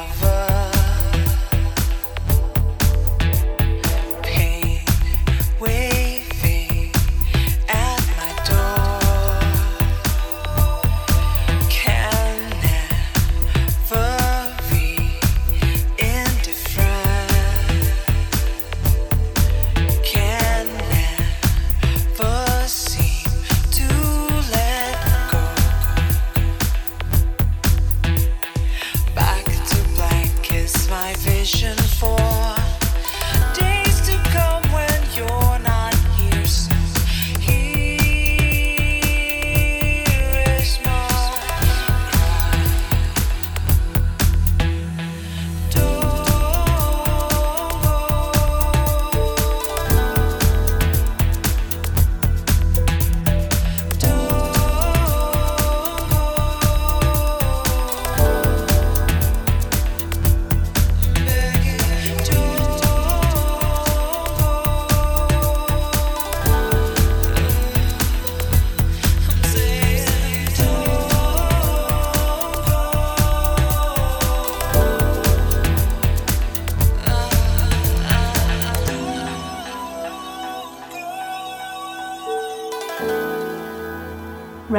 never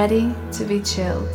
Ready to be chilled,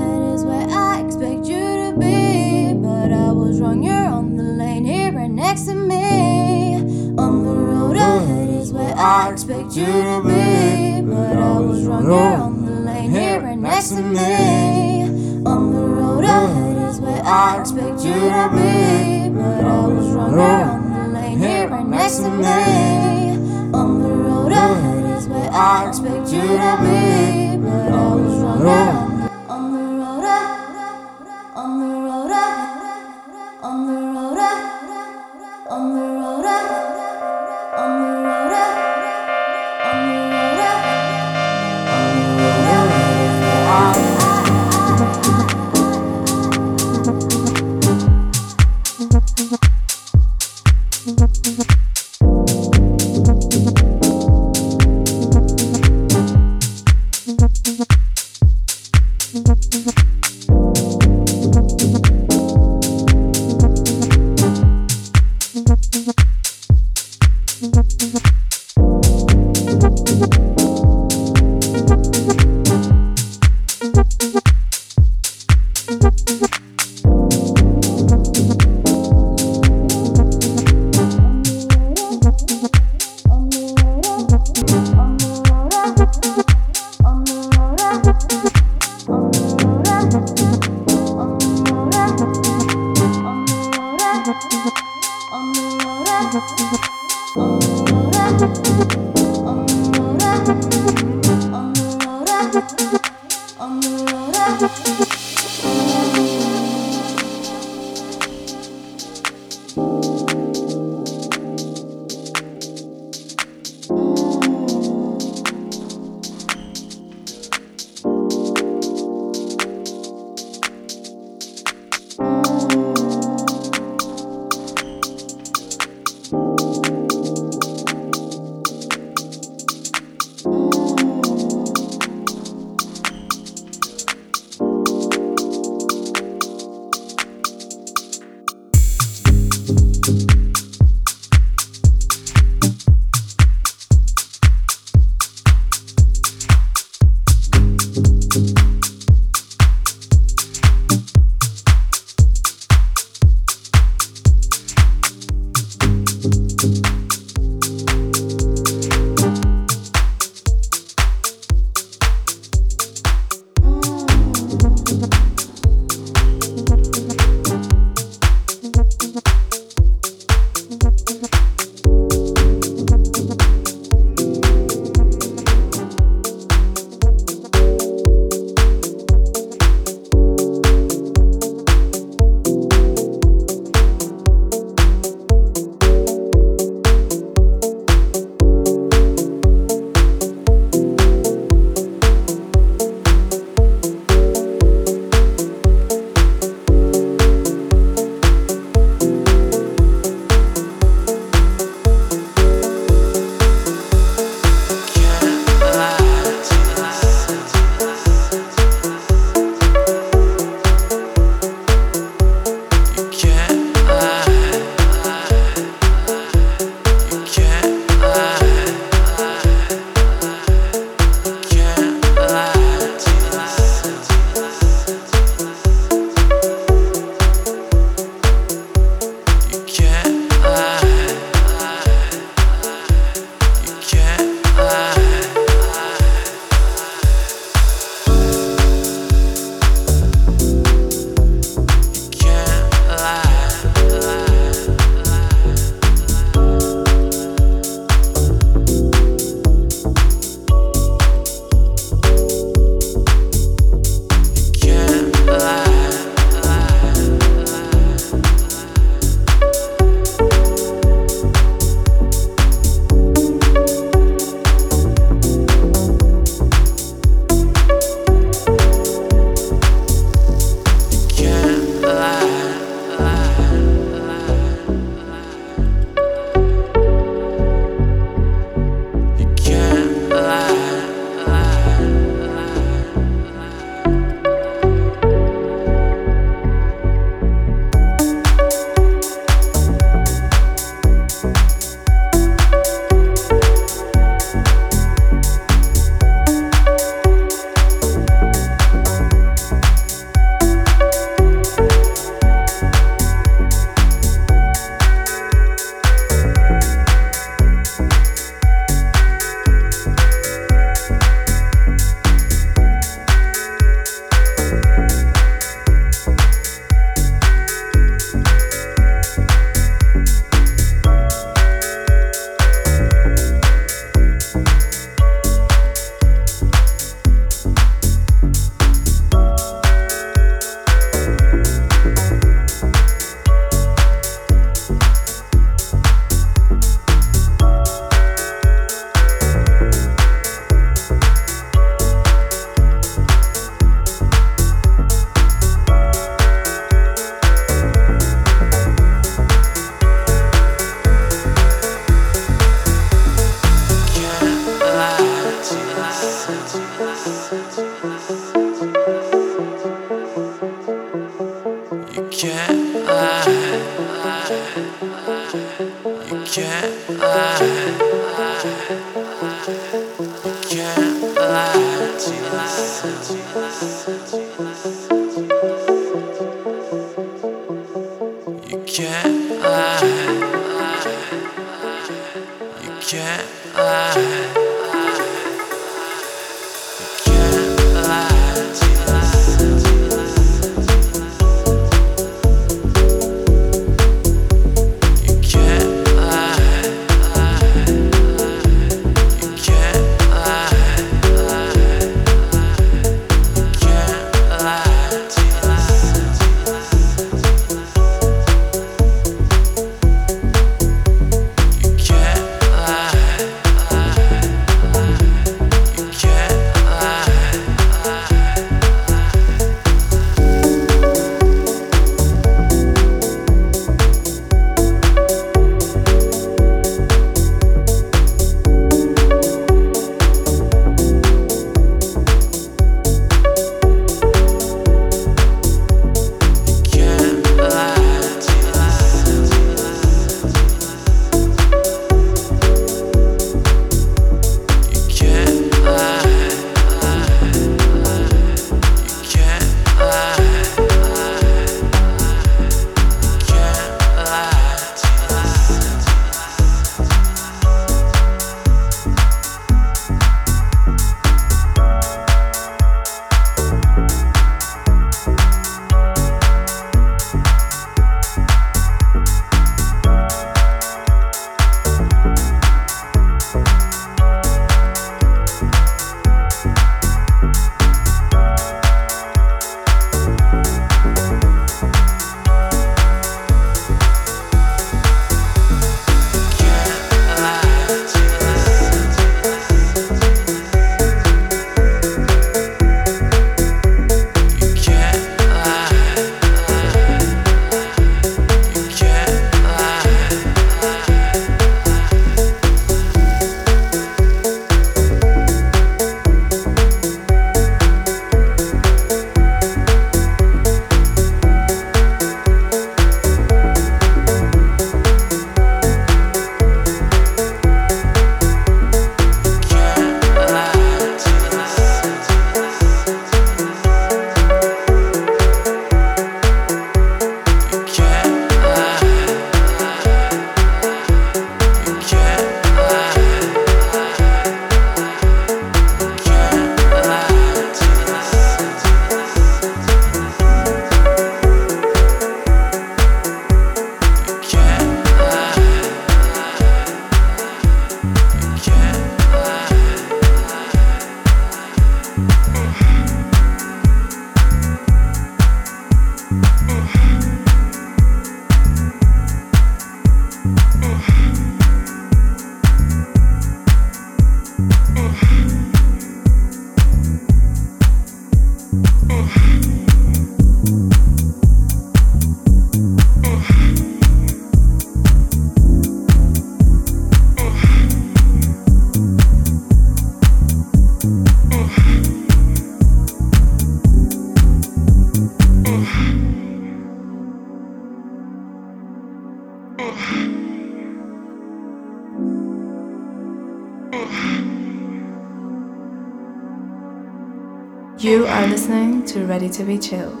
Ready to Be Chilled.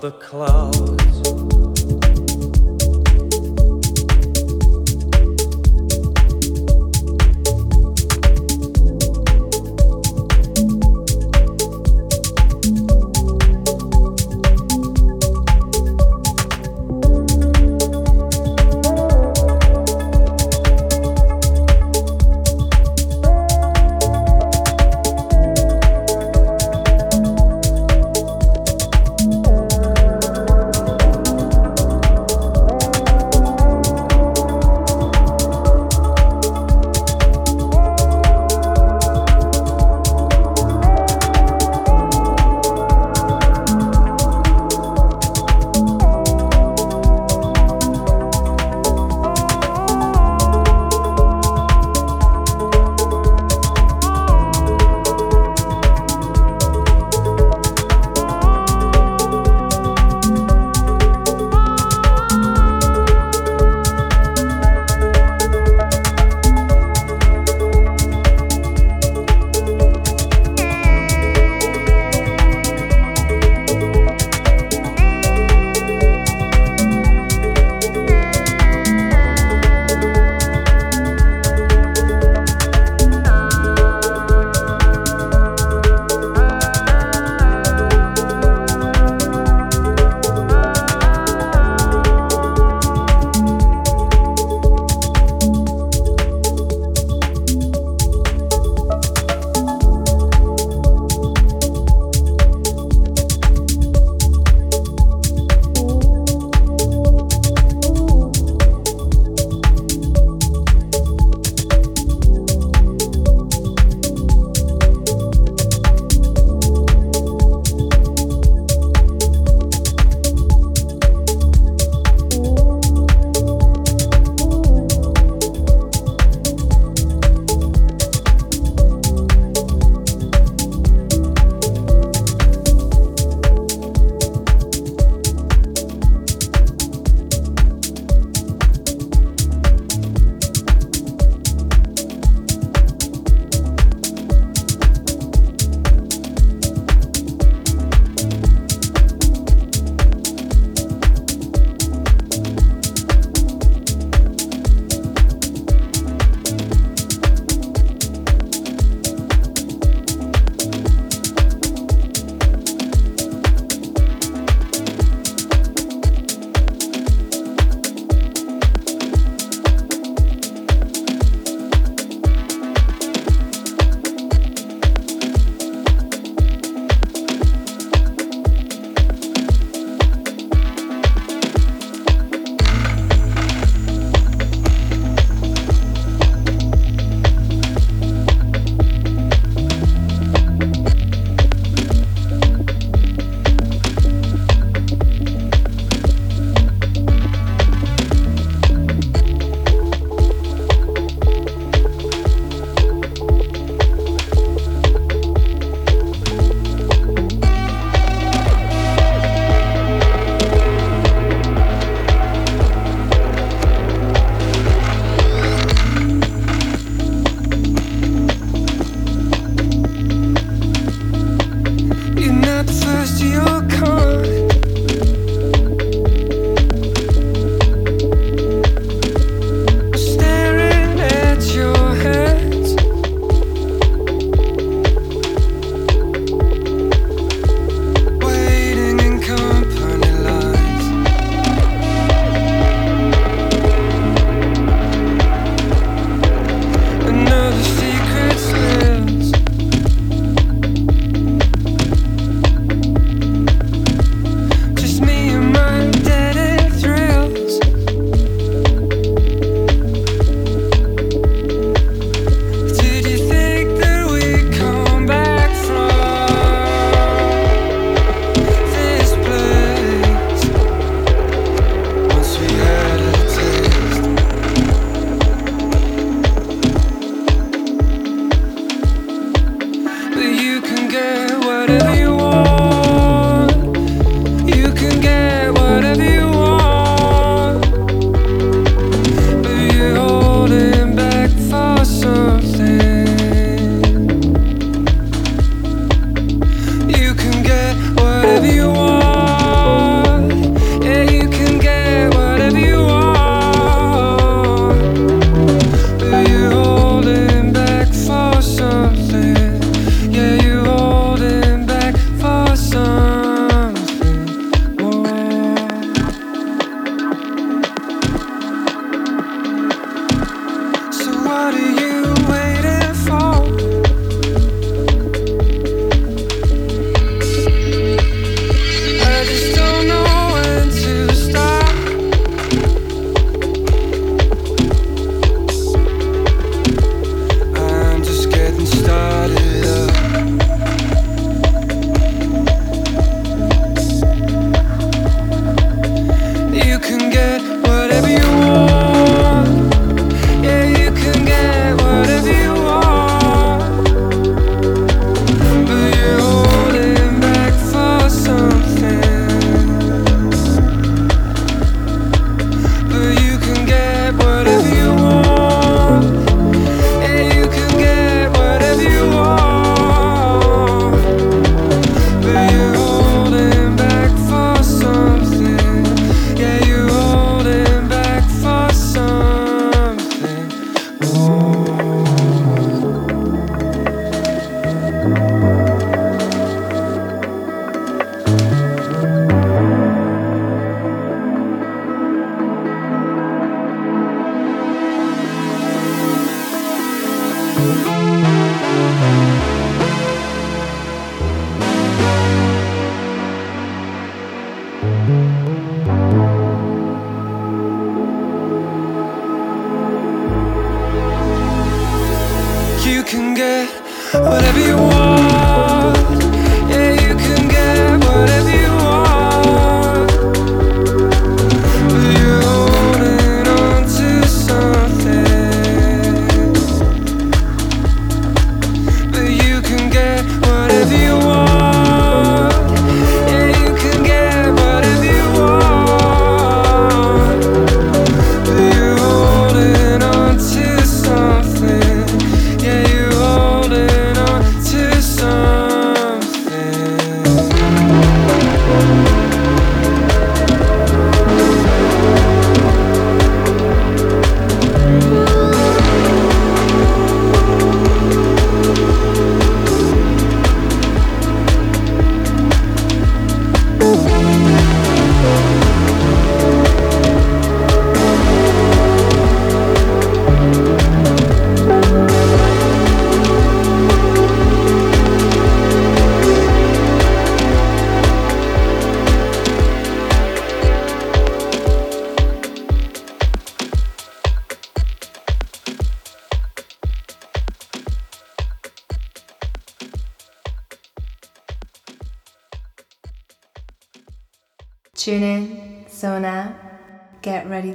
The clouds.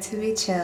To be chill.